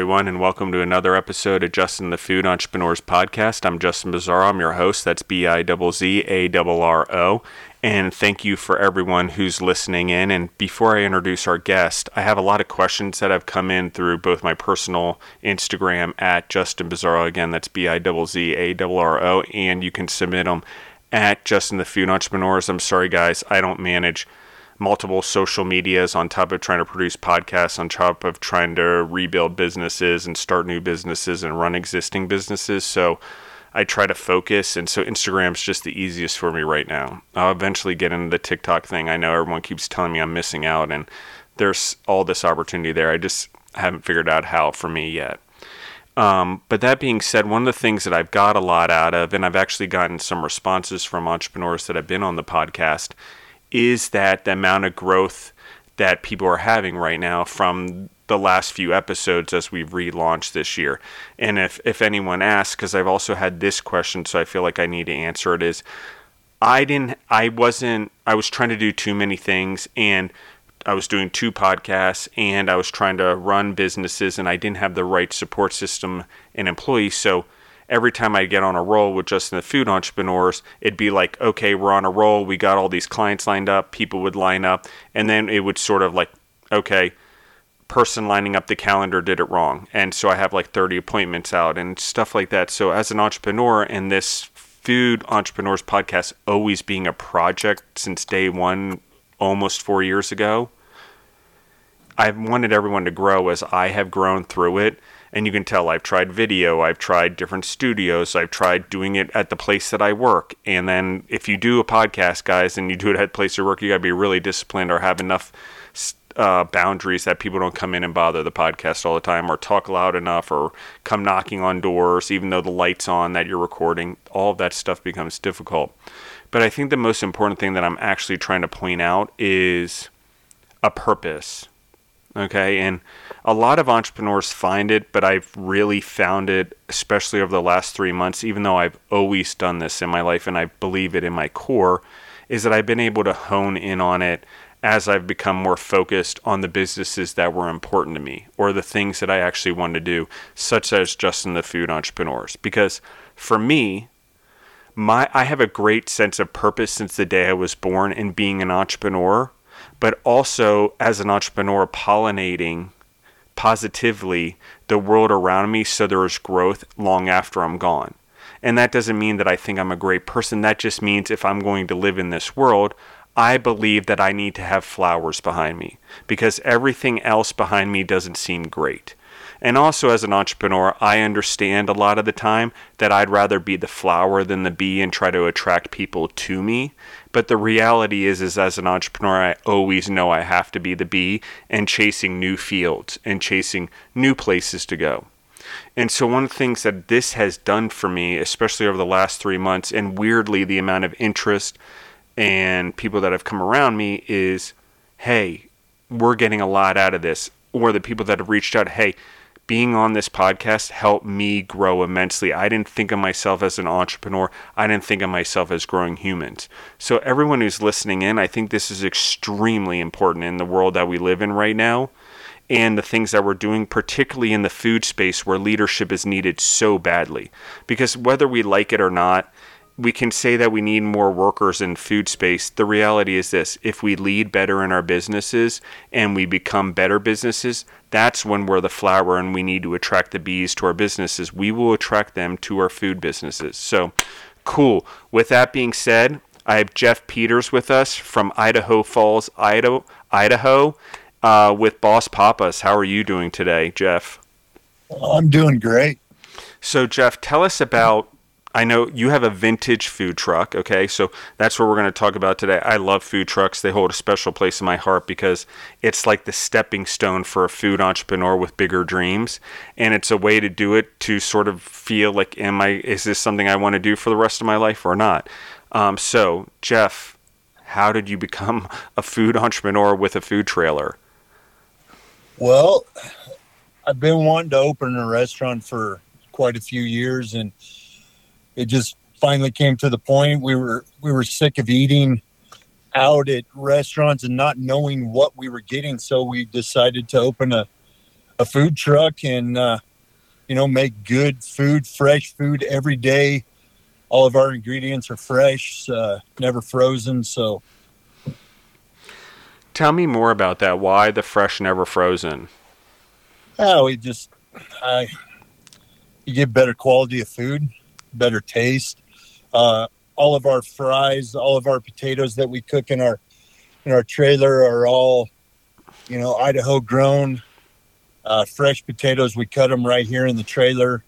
Everyone, and welcome to another episode of Justin the Food Entrepreneurs Podcast. I'm Justin Bizarro. I'm your host. That's B I Z A R O. And thank you for everyone who's listening in. And before I introduce our guest, I have a lot of questions that have come in through both my personal Instagram at Justin Bizarro. Again, that's B I Z A R O. And you can submit them at Justin the Food Entrepreneurs. I'm sorry, guys, I don't manage multiple social medias on top of trying to produce podcasts, on top of trying to rebuild businesses and start new businesses and run existing businesses. So I try to focus. And so Instagram's just the easiest for me right now. I'll eventually get into the TikTok thing. I know everyone keeps telling me I'm missing out, and there's all this opportunity there. I just haven't figured out how for me yet. Um, but that being said, one of the things that I've got a lot out of, and I've actually gotten some responses from entrepreneurs that have been on the podcast, is that the amount of growth that people are having right now from the last few episodes as we've relaunched this year. And if, if anyone asks, because I've also had this question, so I feel like I need to answer it, is I didn't, I wasn't, I was trying to do too many things and I was doing two podcasts and I was trying to run businesses and I didn't have the right support system and employees. So every time I get on a roll with Justin the Food Entrepreneurs, it'd be like, okay, we're on a roll. We got all these clients lined up. People would line up. And then it would sort of like, okay, person lining up the calendar did it wrong. And so I have like 30 appointments out and stuff like that. So as an entrepreneur and this food entrepreneurs podcast always being a project since day one, almost four years ago, I've wanted everyone to grow as I have grown through it and you can tell I've tried video, I've tried different studios, I've tried doing it at the place that I work. And then if you do a podcast, guys, and you do it at place you work, you got to be really disciplined or have enough uh, boundaries that people don't come in and bother the podcast all the time or talk loud enough or come knocking on doors, even though the light's on that you're recording. All of that stuff becomes difficult. But I think the most important thing that I'm actually trying to point out is a purpose. Okay. And a lot of entrepreneurs find it, but I've really found it, especially over the last three months, even though I've always done this in my life and I believe it in my core, is that I've been able to hone in on it as I've become more focused on the businesses that were important to me or the things that I actually wanted to do, such as Justin the Food Entrepreneurs. Because for me, my I have a great sense of purpose since the day I was born in being an entrepreneur, but also as an entrepreneur pollinating positively the world around me so there is growth long after I'm gone. And that doesn't mean that I think I'm a great person. That just means if I'm going to live in this world, I believe that I need to have flowers behind me because everything else behind me doesn't seem great. And also, as an entrepreneur, I understand a lot of the time that I'd rather be the flower than the bee and try to attract people to me. But the reality is, is as an entrepreneur, I always know I have to be the bee and chasing new fields and chasing new places to go. And so, one of the things that this has done for me, especially over the last three months, and weirdly, the amount of interest and people that have come around me is hey, we're getting a lot out of this. Or the people that have reached out, hey, being on this podcast helped me grow immensely. I didn't think of myself as an entrepreneur. I didn't think of myself as growing humans. So, everyone who's listening in, I think this is extremely important in the world that we live in right now and the things that we're doing, particularly in the food space where leadership is needed so badly. Because whether we like it or not, we can say that we need more workers in food space. The reality is this if we lead better in our businesses and we become better businesses, that's when we're the flower and we need to attract the bees to our businesses. We will attract them to our food businesses. So, cool. With that being said, I have Jeff Peters with us from Idaho Falls, Idaho, Idaho uh, with Boss Papas. How are you doing today, Jeff? I'm doing great. So, Jeff, tell us about I know you have a vintage food truck, okay? So that's what we're going to talk about today. I love food trucks. They hold a special place in my heart because it's like the stepping stone for a food entrepreneur with bigger dreams. And it's a way to do it to sort of feel like, am I, is this something I want to do for the rest of my life or not? Um, so, Jeff, how did you become a food entrepreneur with a food trailer? Well, I've been wanting to open a restaurant for quite a few years and it just finally came to the point we were we were sick of eating out at restaurants and not knowing what we were getting so we decided to open a a food truck and uh, you know make good food, fresh food every day. All of our ingredients are fresh, uh, never frozen. So, tell me more about that. Why the fresh, never frozen? Oh, we just I you get better quality of food, better taste. Uh, all of our fries, all of our potatoes that we cook in our in our trailer are all, you know, Idaho grown, uh, fresh potatoes. We cut them right here in the trailer,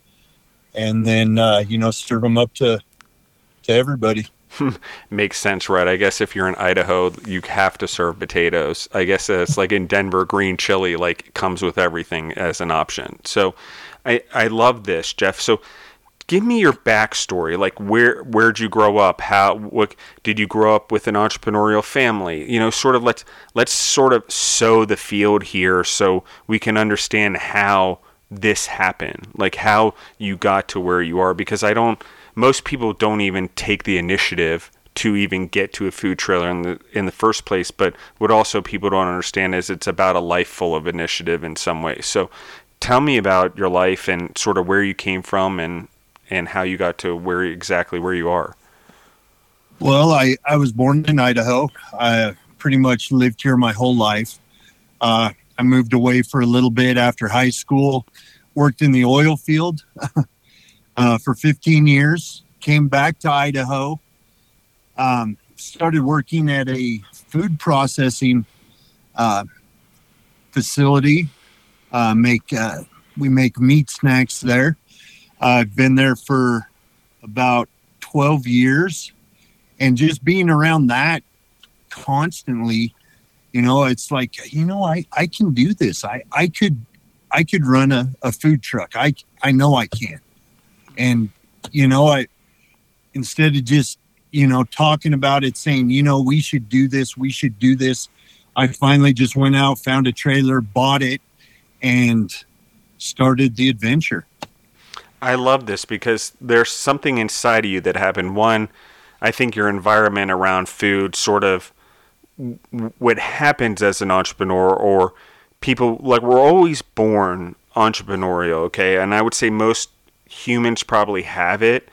and then uh, you know serve them up to to everybody. Makes sense, right? I guess if you're in Idaho, you have to serve potatoes. I guess it's like in Denver, green chili like comes with everything as an option. So, I I love this, Jeff. So give me your backstory. Like where where'd you grow up? How what did you grow up with an entrepreneurial family? You know, sort of let's let's sort of sow the field here so we can understand how this happened. Like how you got to where you are because I don't most people don't even take the initiative to even get to a food trailer in the in the first place. But what also people don't understand is it's about a life full of initiative in some way. So tell me about your life and sort of where you came from and and how you got to where exactly where you are. Well, I, I was born in Idaho. I pretty much lived here my whole life. Uh, I moved away for a little bit after high school, worked in the oil field uh, for 15 years, came back to Idaho, um, started working at a food processing uh, facility. Uh, make uh, we make meat snacks there. I've been there for about 12 years and just being around that constantly, you know, it's like, you know, I, I can do this. I, I could, I could run a, a food truck. I, I know I can. And, you know, I, instead of just, you know, talking about it, saying, you know, we should do this, we should do this. I finally just went out, found a trailer, bought it, and started the adventure. I love this because there's something inside of you that happened. One, I think your environment around food sort of what happens as an entrepreneur or people like we're always born entrepreneurial, okay? And I would say most humans probably have it.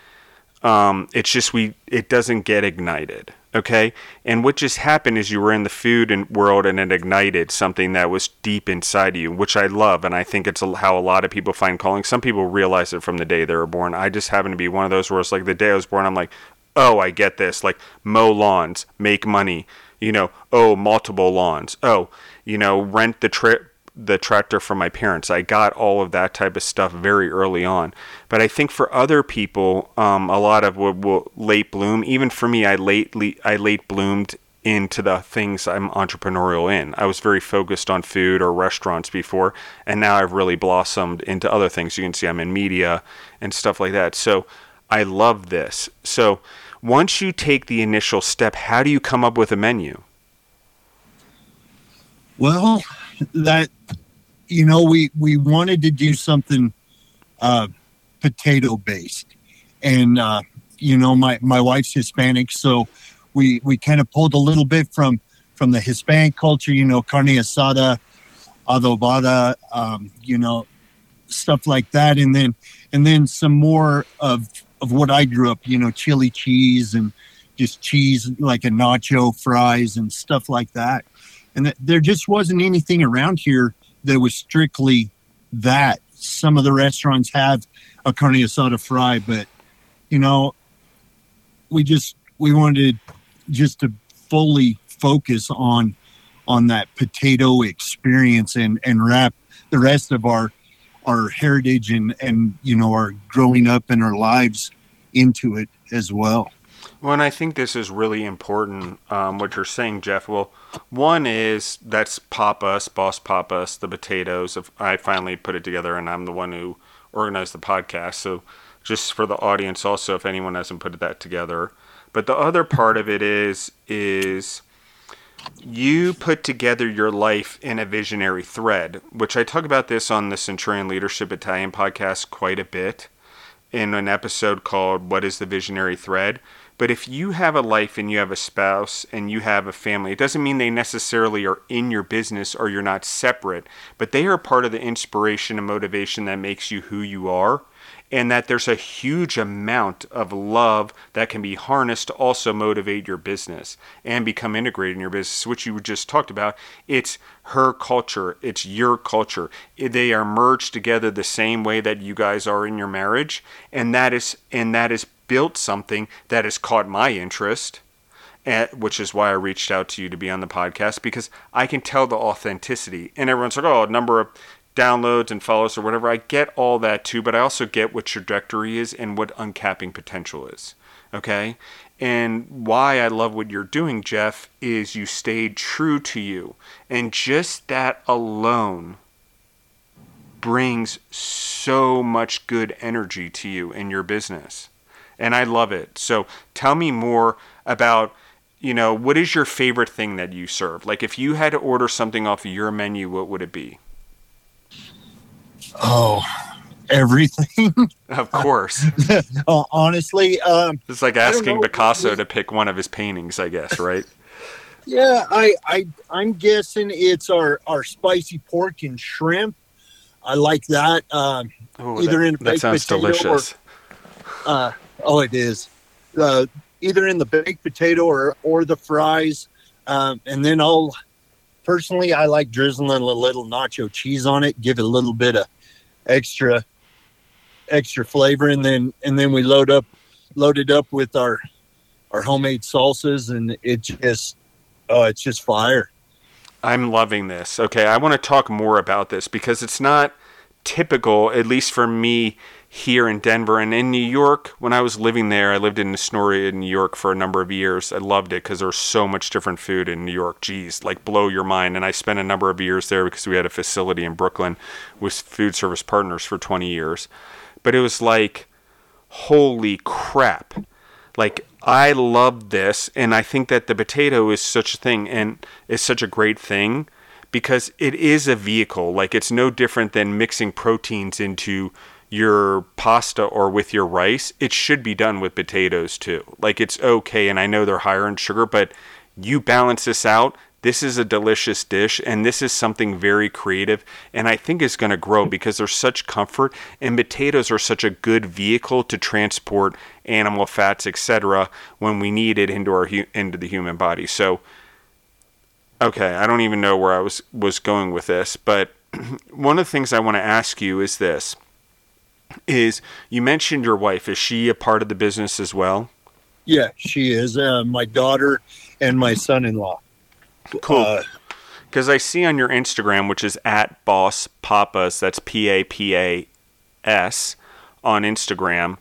Um, it's just we it doesn't get ignited okay? And what just happened is you were in the food and world and it ignited something that was deep inside of you which i love and i think it's how a lot of people find calling. Some people realize it from the day they were born. I just happen to be one of those where it's like the day i was born i'm like oh i get this like mow lawns make money you know oh multiple lawns oh you know rent the trip the tractor from my parents. I got all of that type of stuff very early on. But I think for other people, um, a lot of will, will late bloom. Even for me, I late I late bloomed into the things I'm entrepreneurial in. I was very focused on food or restaurants before, and now I've really blossomed into other things. You can see I'm in media and stuff like that. So I love this. So once you take the initial step, how do you come up with a menu? Well, that you know we we wanted to do something uh, potato based, and uh, you know my my wife's Hispanic, so we we kind of pulled a little bit from from the Hispanic culture. You know, carne asada, adobada, um, you know, stuff like that, and then and then some more of of what I grew up. You know, chili cheese and just cheese like a nacho fries and stuff like that and there just wasn't anything around here that was strictly that. Some of the restaurants have a carne asada fry, but you know, we just we wanted just to fully focus on on that potato experience and and wrap the rest of our our heritage and and you know our growing up and our lives into it as well. Well, and I think this is really important, um, what you're saying, Jeff. Well, one is that's Papas, Boss Papas, the potatoes. I finally put it together, and I'm the one who organized the podcast. So, just for the audience, also, if anyone hasn't put that together. But the other part of it is is you put together your life in a visionary thread, which I talk about this on the Centurion Leadership Italian podcast quite a bit in an episode called "What Is the Visionary Thread." But if you have a life and you have a spouse and you have a family, it doesn't mean they necessarily are in your business or you're not separate, but they are part of the inspiration and motivation that makes you who you are and that there's a huge amount of love that can be harnessed to also motivate your business and become integrated in your business, which you just talked about. It's her culture, it's your culture. They are merged together the same way that you guys are in your marriage, and that is and that has built something that has caught my interest. Which is why I reached out to you to be on the podcast because I can tell the authenticity. And everyone's like, oh, a number of downloads and follows or whatever. I get all that too, but I also get what trajectory is and what uncapping potential is. Okay? And why I love what you're doing, Jeff, is you stayed true to you. And just that alone brings so much good energy to you in your business. And I love it. So tell me more about you know, what is your favorite thing that you serve? Like if you had to order something off of your menu, what would it be? Oh, everything. Of course. uh, honestly, um, it's like asking Picasso to pick one of his paintings, I guess, right? yeah, I, I, I'm guessing it's our our spicy pork and shrimp. I like that. Um, Ooh, either that, in that sounds delicious. Or, uh, oh, it is. Uh, either in the baked potato or or the fries, um, and then I'll personally I like drizzling a little nacho cheese on it, give it a little bit of extra extra flavor. And then and then we load up load it up with our our homemade salsas and it just oh it's just fire. I'm loving this. Okay i want to talk more about this because it's not typical at least for me here in Denver and in New York. When I was living there, I lived in Astoria, in New York for a number of years. I loved it because there's so much different food in New York. Geez, like blow your mind. And I spent a number of years there because we had a facility in Brooklyn with food service partners for 20 years. But it was like, holy crap. Like, I love this. And I think that the potato is such a thing and is such a great thing because it is a vehicle. Like, it's no different than mixing proteins into your pasta or with your rice, it should be done with potatoes too. Like it's okay, and I know they're higher in sugar, but you balance this out. This is a delicious dish, and this is something very creative, and I think is going to grow because there's such comfort, and potatoes are such a good vehicle to transport animal fats, etc., when we need it into our into the human body. So, okay, I don't even know where I was was going with this, but one of the things I want to ask you is this is you mentioned your wife. Is she a part of the business as well? Yeah, she is. Uh, my daughter and my son-in-law. Cool. Because uh, I see on your Instagram, which is at Boss Papas, that's P A P A S on Instagram.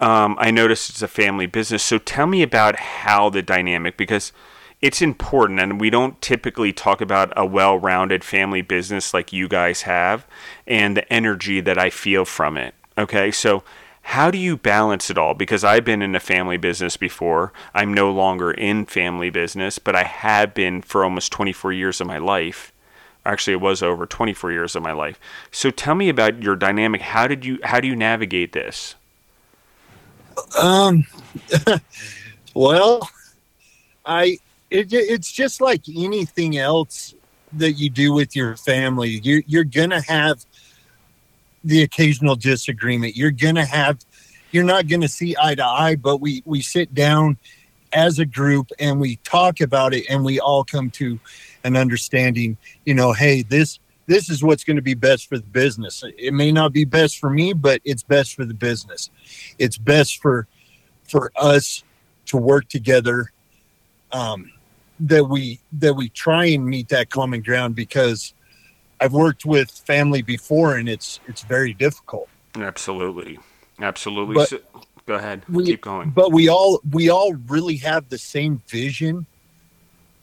Um, I noticed it's a family business. So tell me about how the dynamic, because it's important and we don't typically talk about a well-rounded family business like you guys have and the energy that I feel from it. Okay? So how do you balance it all? Because I've been in a family business before. I'm no longer in family business, but I have been for almost 24 years of my life. Actually, it was over 24 years of my life. So tell me about your dynamic. How did you how do you navigate this? Um well, I it, it's just like anything else that you do with your family. You, you're going to have the occasional disagreement. You're to have, you're not going to see eye to eye, but we, we sit down as a group and we talk about it and we all come to an understanding, you know, hey, this, this is what's going to be best for the business. It may not be best for me, but it's best for the business. It's best for, for us to work together um, that we that we try and meet that common ground because I've worked with family before and it's it's very difficult. Absolutely, absolutely. But so, go ahead, we, keep going. But we all we all really have the same vision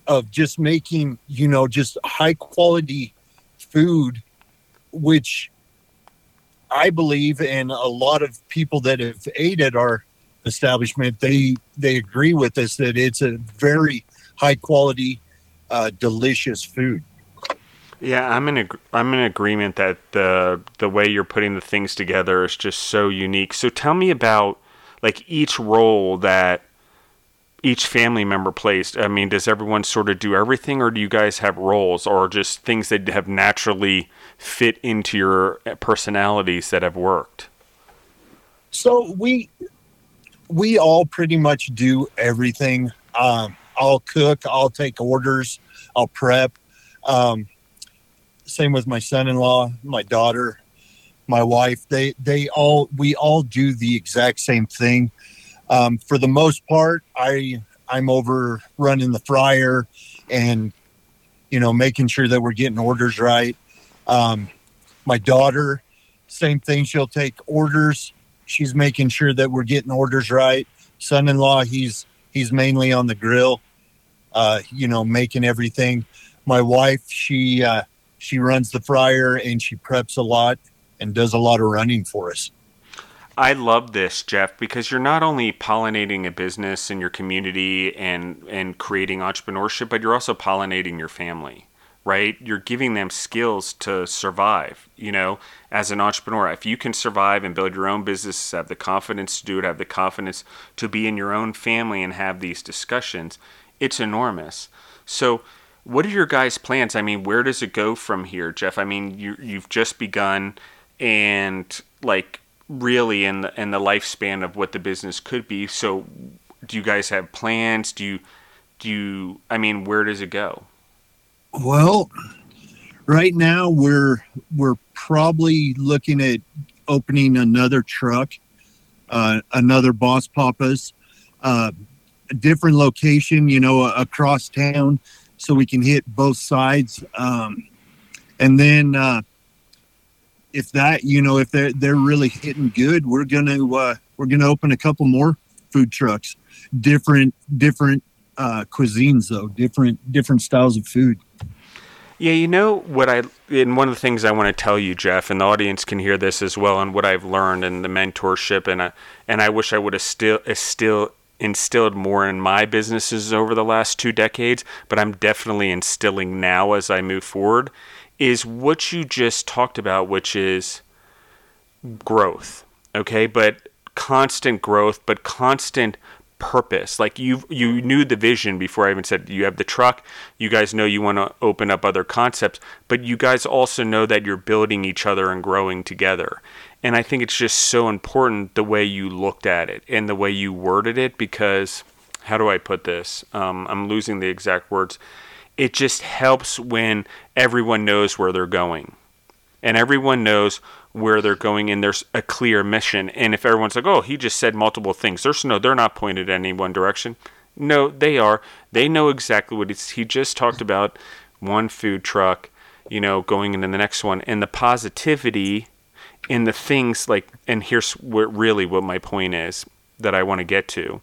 of just making you know just high quality food, which I believe, and a lot of people that have ate at our establishment, they they agree with us that it's a very high quality, uh, delicious food. Yeah, I'm in a, I'm in agreement that the the way you're putting the things together is just so unique. So tell me about like each role that each family member plays. I mean, does everyone sort of do everything, or do you guys have roles, or just things that have naturally fit into your personalities that have worked? So we we all pretty much do everything. Um, I'll cook, I'll take orders, I'll prep. Um, same with my son-in-law, my daughter, my wife. They they all we all do the exact same thing. Um, for the most part, I I'm over running the fryer and you know making sure that we're getting orders right. Um, my daughter, same thing. She'll take orders. She's making sure that we're getting orders right. Son-in-law, he's he's mainly on the grill, uh, you know, making everything. My wife, she uh, she runs the fryer and she preps a lot and does a lot of running for us. I love this, Jeff, because you're not only pollinating a business in your community and and creating entrepreneurship, but you're also pollinating your family, right? You're giving them skills to survive. You know, as an entrepreneur, if you can survive and build your own business, have the confidence to do it, have the confidence to be in your own family and have these discussions, it's enormous. So, what are your guys' plans? I mean, where does it go from here, Jeff? I mean, you you've just begun, and like really in the in the lifespan of what the business could be. So, do you guys have plans? Do you do you? I mean, where does it go? Well, right now we're we're probably looking at opening another truck, uh, another Boss Papa's, uh, a different location, you know, across town, so we can hit both sides. Um, and then uh, if that you know if they're they're really hitting good, we're gonna uh, we're gonna open a couple more food trucks, different different uh, cuisines though, different different styles of food. Yeah, you know what I and one of the things I want to tell you, Jeff, and the audience can hear this as well, and what I've learned and the mentorship, and I, and I wish I would have still still instilled more in my businesses over the last two decades, but I'm definitely instilling now as I move forward is what you just talked about, which is growth. Okay, but constant growth, but constant purpose. Like you you knew the vision before I even said you have the truck. You guys know you want to open up other concepts, but you guys also know that you're building each other and growing together. And I think it's just so important the way you looked at it and the way you worded it because how do I put this? Um, I'm losing the exact words it just helps when everyone knows where they're going and everyone knows where they're going and there's a clear mission. And if everyone's like oh he just said multiple things there's no they're not pointed in any one direction. No they are. They know exactly what he just talked about one food truck you know going into the next one. And the positivity in the things like and here's where really what my point is that i want to get to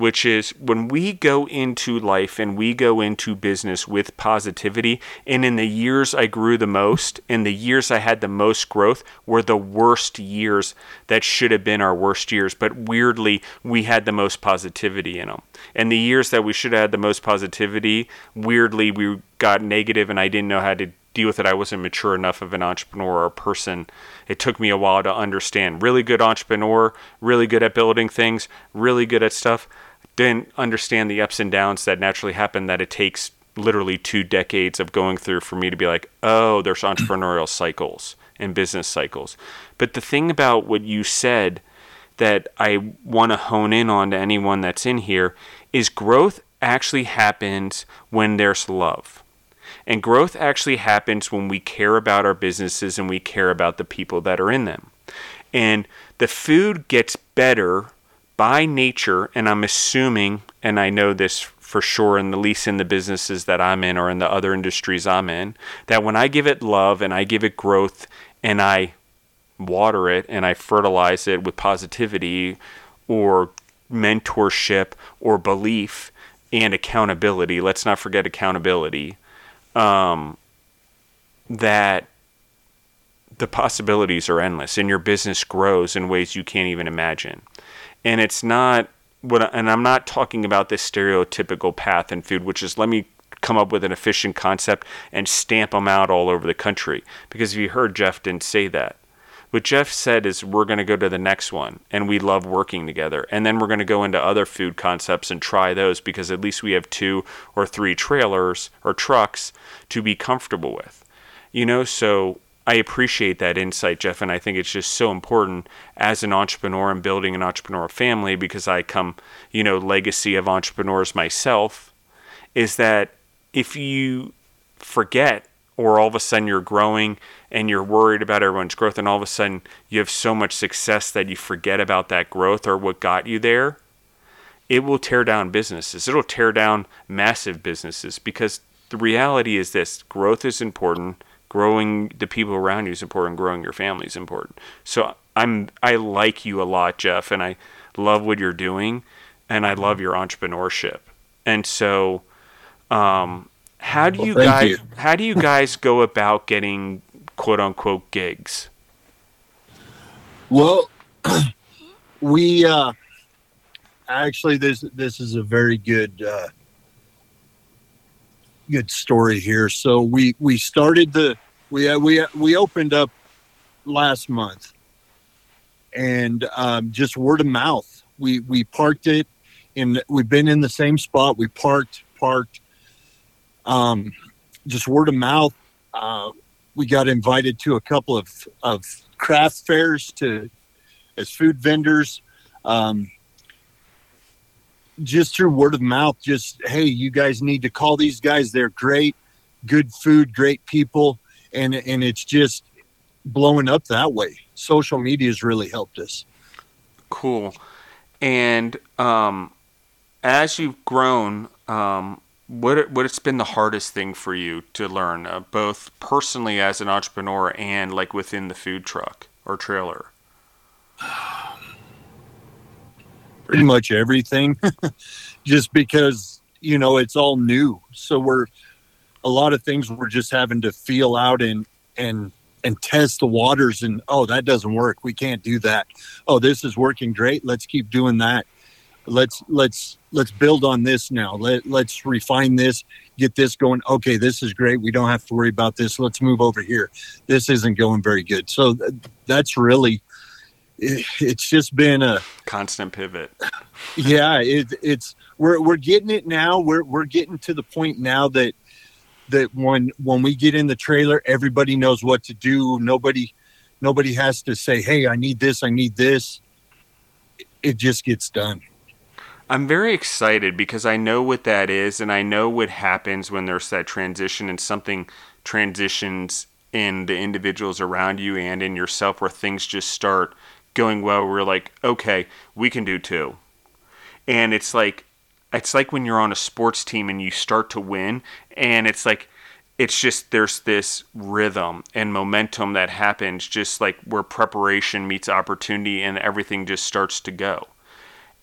which is when we go into life and we go into business with positivity, and in the years I grew the most, in the years I had the most growth, were the worst years that should have been our worst years. But weirdly, we had the most positivity in them. And the years that we should have had the most positivity, weirdly, we got negative, and I didn't know how to deal with it. I wasn't mature enough of an entrepreneur or a person. It took me a while to understand. Really good entrepreneur, really good at building things, really good at stuff didn't understand the ups and downs that naturally happen that it takes literally two decades of going through for me to be like, oh, there's entrepreneurial cycles and business cycles. But the thing about what you said that I want to hone in on to anyone that's in here is growth actually happens when there's love. And growth actually happens when we care about our businesses and we care about the people that are in them. And the food gets better by nature, and I'm assuming, and I know this for sure, in the least in the businesses that I'm in or in the other industries I'm in, that when I give it love and I give it growth and I water it and I fertilize it with positivity or mentorship or belief and accountability, let's not forget accountability, um, that the possibilities are endless and your business grows in ways you can't even imagine and it's not what and I'm not talking about this stereotypical path in food which is let me come up with an efficient concept and stamp them out all over the country because if you heard Jeff didn't say that what Jeff said is we're going to go to the next one and we love working together. And then we're going to go into other food concepts and try those because at least we have two or three trailers or trucks to be comfortable with. You know, so I appreciate that insight, Jeff, and I think it's just so important as an entrepreneur and building an entrepreneurial family because I come, you know, legacy of entrepreneurs myself, is that if you forget or all of a sudden you're growing and you're worried about everyone's growth and all of a sudden you have so much success that you forget about that growth or what got you there, it will tear down businesses. It'll tear down massive businesses because the reality is this growth is important, growing the people around you is important, growing your family is important. So I'm I like you a lot, Jeff, and I love what you're doing and I love your entrepreneurship. And so um, how do you well, guys you. how do you guys go about getting quote unquote gigs? Well, we uh, actually this this is a very good uh, good story here. So we we started the we uh, we we opened up last month, and um, just word of mouth. We we parked it and We've been in the same spot. We parked parked. Um, just word of mouth. Uh, we got invited to a couple of, of craft fairs to as food vendors um, just through word of mouth just hey you guys need to call these guys. They're great good food great people. And and it's just blowing up that way. Social media has really helped us. Cool. And um, as you've grown um, what what's been the hardest thing for you to learn, uh, both personally as an entrepreneur and like within the food truck or trailer? Pretty much everything, just because you know it's all new. So we're a lot of things we're just having to feel out and and and test the waters and oh that doesn't work. We can't do that. Oh this is working great. Let's keep doing that. Let's let's let's build on this now. Let, let's refine this get this going. Okay this is great. We don't have to worry about this. Let's move over here. This isn't going very good. So th- that's really it, it's just been a constant pivot. Yeah it, it's we're, we're getting it now. We're, we're getting to the point now that that when when we get in the trailer everybody knows what to do. Nobody nobody has to say hey i need this i need this. It just gets done. I'm very excited because I know what that is and I know what happens when there's that transition and something transitions in the individuals around you and in yourself where things just start going well. We're like, okay, we can do too. And it's like, it's like when you're on a sports team and you start to win and it's like, it's just there's this rhythm and momentum that happens just like where preparation meets opportunity and everything just starts to go.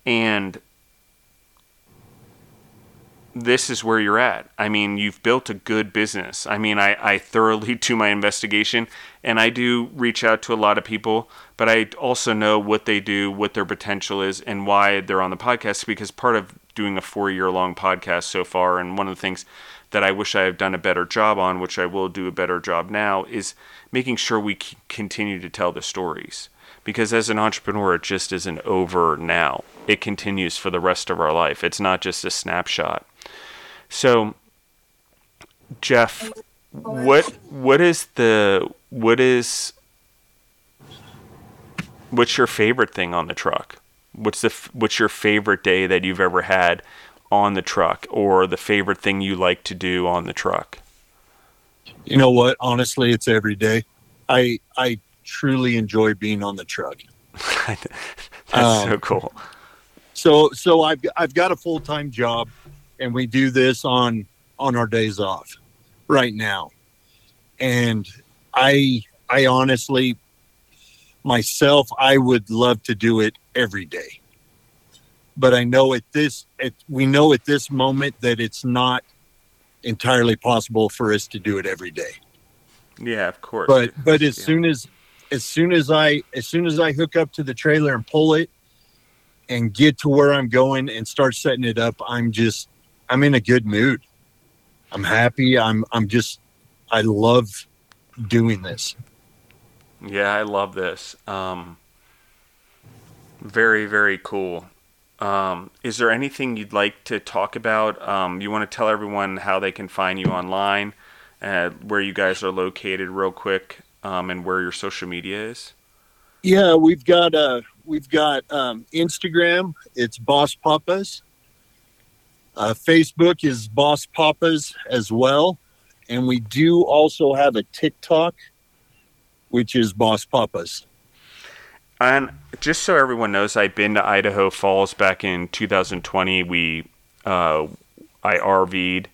And this is where you're at. I mean, you've built a good business. I mean, I, I thoroughly do my investigation and I do reach out to a lot of people, but I also know what they do, what their potential is, and why they're on the podcast because part of doing a four year long podcast so far, and one of the things that I wish I have done a better job on, which I will do a better job now, is making sure we continue to tell the stories. Because as an entrepreneur, it just isn't over now. It continues for the rest of our life. It's not just a snapshot. So, Jeff, what what is the what is what's your favorite thing on the truck? What's the what's your favorite day that you've ever had on the truck, or the favorite thing you like to do on the truck? You know what? Honestly, it's every day. I I truly enjoy being on the truck. That's um, so cool. So so I've I've got a full time job and we do this on on our days off right now. And i i honestly myself i would love to do it every day. But i know at this at, we know at this moment that it's not entirely possible for us to do it every day. Yeah of course. But but as yeah. soon as as soon as i as soon as i hook up to the trailer and pull it and get to where i'm going and start setting it up i'm just I'm in a good mood. I'm happy. I'm I'm just I love doing this. Yeah, I love this. Um, very, very cool. Um, is there anything you'd like to talk about? Um, you want to tell everyone how they can find you online, uh, where you guys are located, real quick, um, and where your social media is? Yeah, we've got uh, we've got um, Instagram. It's Boss Papas. Uh, Facebook is Boss Papas as well, and we do also have a TikTok, which is Boss Papas. And just so everyone knows, I've been to Idaho Falls back in 2020. We, uh, I RV'd,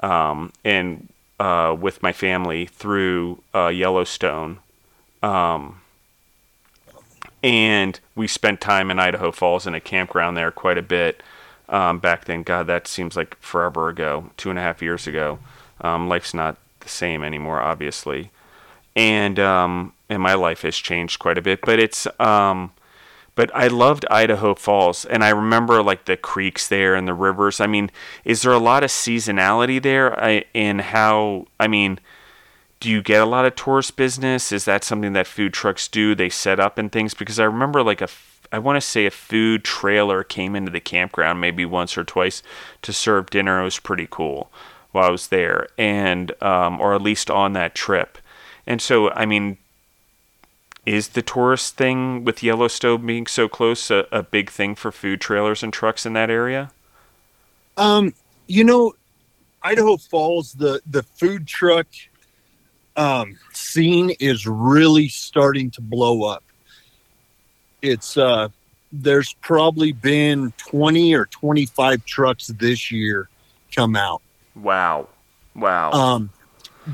um, and uh, with my family through uh, Yellowstone, um, and we spent time in Idaho Falls in a campground there quite a bit. Um, back then, God, that seems like forever ago, two and a half years ago. Um, life's not the same anymore, obviously, and um, and my life has changed quite a bit. But it's um, but I loved Idaho Falls, and I remember like the creeks there and the rivers. I mean, is there a lot of seasonality there? I, in how I mean, do you get a lot of tourist business? Is that something that food trucks do? They set up and things because I remember like a I want to say a food trailer came into the campground maybe once or twice to serve dinner. It was pretty cool while I was there, and um, or at least on that trip. And so, I mean, is the tourist thing with Yellowstone being so close a, a big thing for food trailers and trucks in that area? Um, you know, Idaho Falls, the the food truck um, scene is really starting to blow up. It's uh, there's probably been 20 or 25 trucks this year come out. Wow, wow. Um,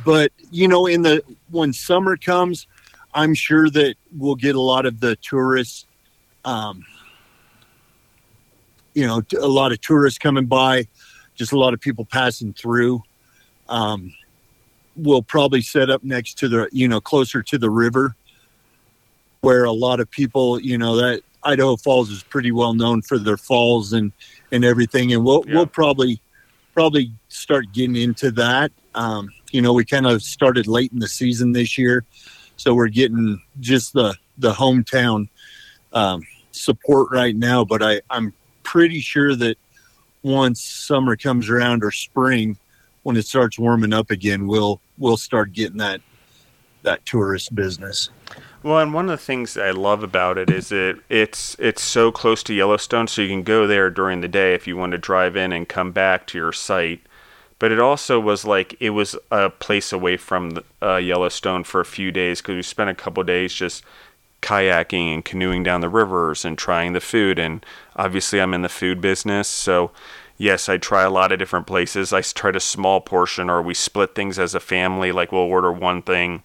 but you know, in the when summer comes, I'm sure that we'll get a lot of the tourists. Um, you know, a lot of tourists coming by, just a lot of people passing through. Um, we'll probably set up next to the, you know, closer to the river, where a lot of people, you know, that Idaho Falls is pretty well known for their falls and and everything, and we'll Yeah. we'll probably probably start getting into that. Um, you know, we kind of started late in the season this year, so we're getting just the the hometown um, support right now. But I I'm pretty sure that once summer comes around or spring, when it starts warming up again, we'll we'll start getting that that tourist business. Well, and one of the things I love about it is that it's it's so close to Yellowstone, so you can go there during the day if you want to drive in and come back to your site. But it also was like it was a place away from uh, Yellowstone for a few days because we spent a couple days just kayaking and canoeing down the rivers and trying the food. And obviously, I'm in the food business, so yes, I try a lot of different places. I tried a small portion, or we split things as a family. Like we'll order one thing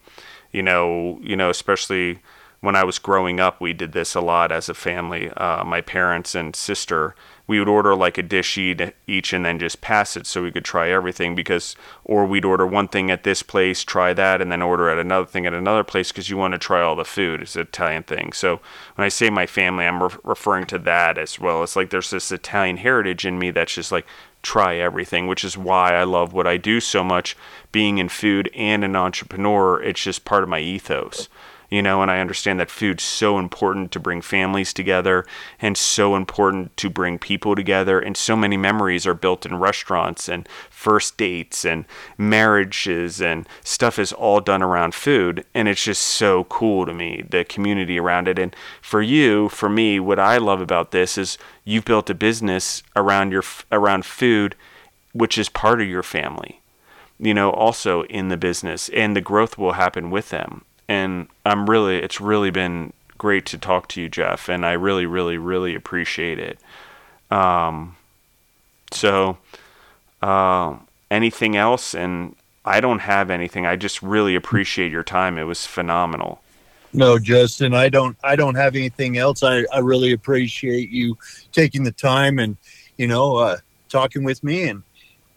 you know, you know, especially when I was growing up, we did this a lot as a family. Uh, my parents and sister, we would order like a dish each and then just pass it so we could try everything because, or we'd order one thing at this place, try that, and then order at another thing at another place because you want to try all the food. It's an Italian thing. So when I say my family, I'm re- referring to that as well. It's like there's this Italian heritage in me that's just like, try everything, which is why I love what I do so much. Being in food and an entrepreneur, it's just part of my ethos, you know. And I understand that food's so important to bring families together, and so important to bring people together. And so many memories are built in restaurants and first dates and marriages and stuff is all done around food. And it's just so cool to me, the community around it. And for you, for me, what I love about this is you've built a business around your around food which is part of your family you know also in the business and the growth will happen with them and i'm really it's really been great to talk to you jeff and i really really really appreciate it um so uh, anything else and i don't have anything i just really appreciate your time it was phenomenal No, Justin, I don't I don't have anything else. I, I really appreciate you taking the time and you know uh, talking with me, and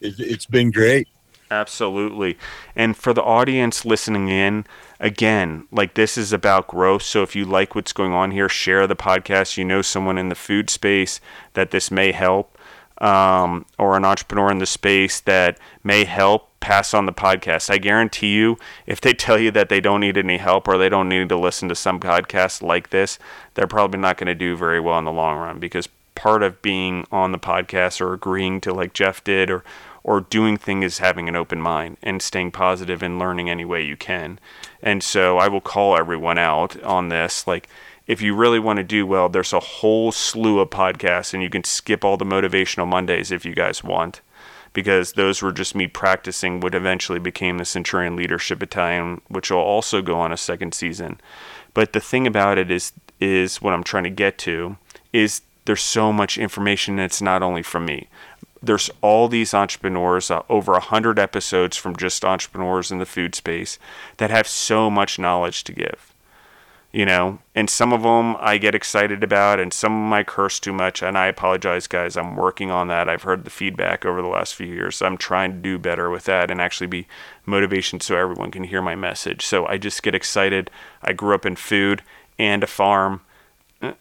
it, it's been great. Absolutely. And for the audience listening in, again, like this is about growth. So if you like what's going on here, share the podcast. You know someone in the food space that this may help. um, or an entrepreneur in the space that may help, pass on the podcast. I guarantee you, if they tell you that they don't need any help or they don't need to listen to some podcast like this, they're probably not going to do very well in the long run because part of being on the podcast or agreeing to like Jeff did or or doing things is having an open mind and staying positive and learning any way you can. And so I will call everyone out on this like if you really want to do well, there's a whole slew of podcasts, and you can skip all the motivational Mondays if you guys want, because those were just me practicing what eventually became the Centurion Leadership Battalion, which will also go on a second season. But the thing about it is, is what I'm trying to get to is there's so much information that's not only from me. There's all these entrepreneurs, uh, over a hundred episodes from just entrepreneurs in the food space that have so much knowledge to give you know? And some of them i get excited about and some of them i curse too much and i apologize guys. I'm working on that. I've heard the feedback over the last few years. So i'm trying to do better with that and actually be motivation so everyone can hear my message. So i just get excited. I grew up in food and a farm.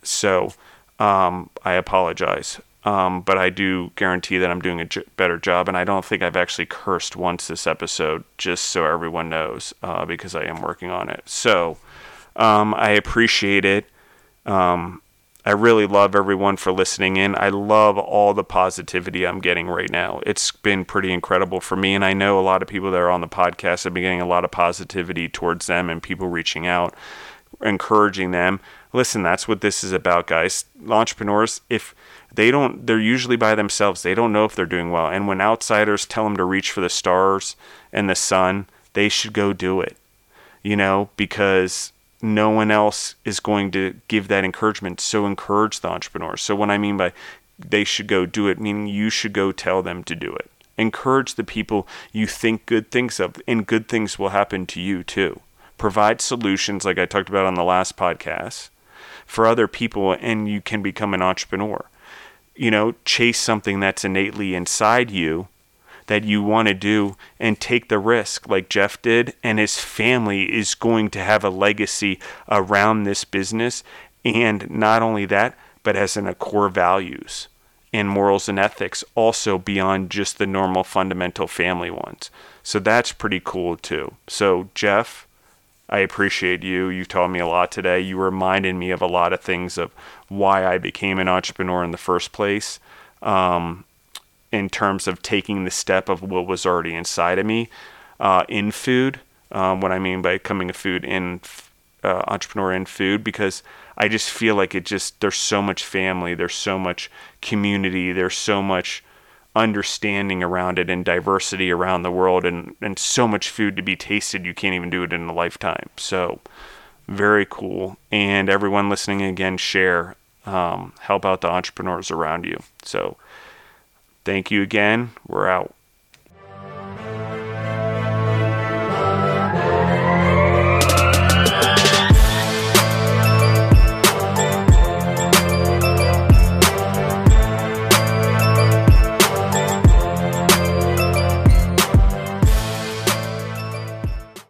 So um, i apologize um, but i do guarantee that i'm doing a j- better job and i don't think i've actually cursed once this episode just so everyone knows uh, because i am working on it so um, I appreciate it. Um, I really love everyone for listening in. I love all the positivity I'm getting right now. It's been pretty incredible for me. And I know a lot of people that are on the podcast have been getting a lot of positivity towards them and people reaching out, encouraging them. Listen, that's what this is about, guys. Entrepreneurs, if they don't, they're usually by themselves. They don't know if they're doing well. And when outsiders tell them to reach for the stars and the sun, they should go do it, you know, because no one else is going to give that encouragement. So encourage the entrepreneurs. So what I mean by they should go do it, meaning you should go tell them to do it. Encourage the people you think good things of, and good things will happen to you too. Provide solutions, like I talked about on the last podcast, for other people, and you can become an entrepreneur. You know, chase something that's innately inside you that you want to do and take the risk like Jeff did and his family is going to have a legacy around this business and not only that but as in a core values and morals and ethics also beyond just the normal fundamental family ones. So that's pretty cool too. So Jeff, I appreciate you. You taught me a lot today. You reminded me of a lot of things of why I became an entrepreneur in the first place. Um, in terms of taking the step of what was already inside of me uh, in food. Um, what I mean by becoming a food in uh, entrepreneur in food, because I just feel like it just there's so much family, there's so much community, there's so much understanding around it and diversity around the world, and and so much food to be tasted. You can't even do it in a lifetime. So very cool. And everyone listening again, share, um, help out the entrepreneurs around you. So Thank you again. We're out.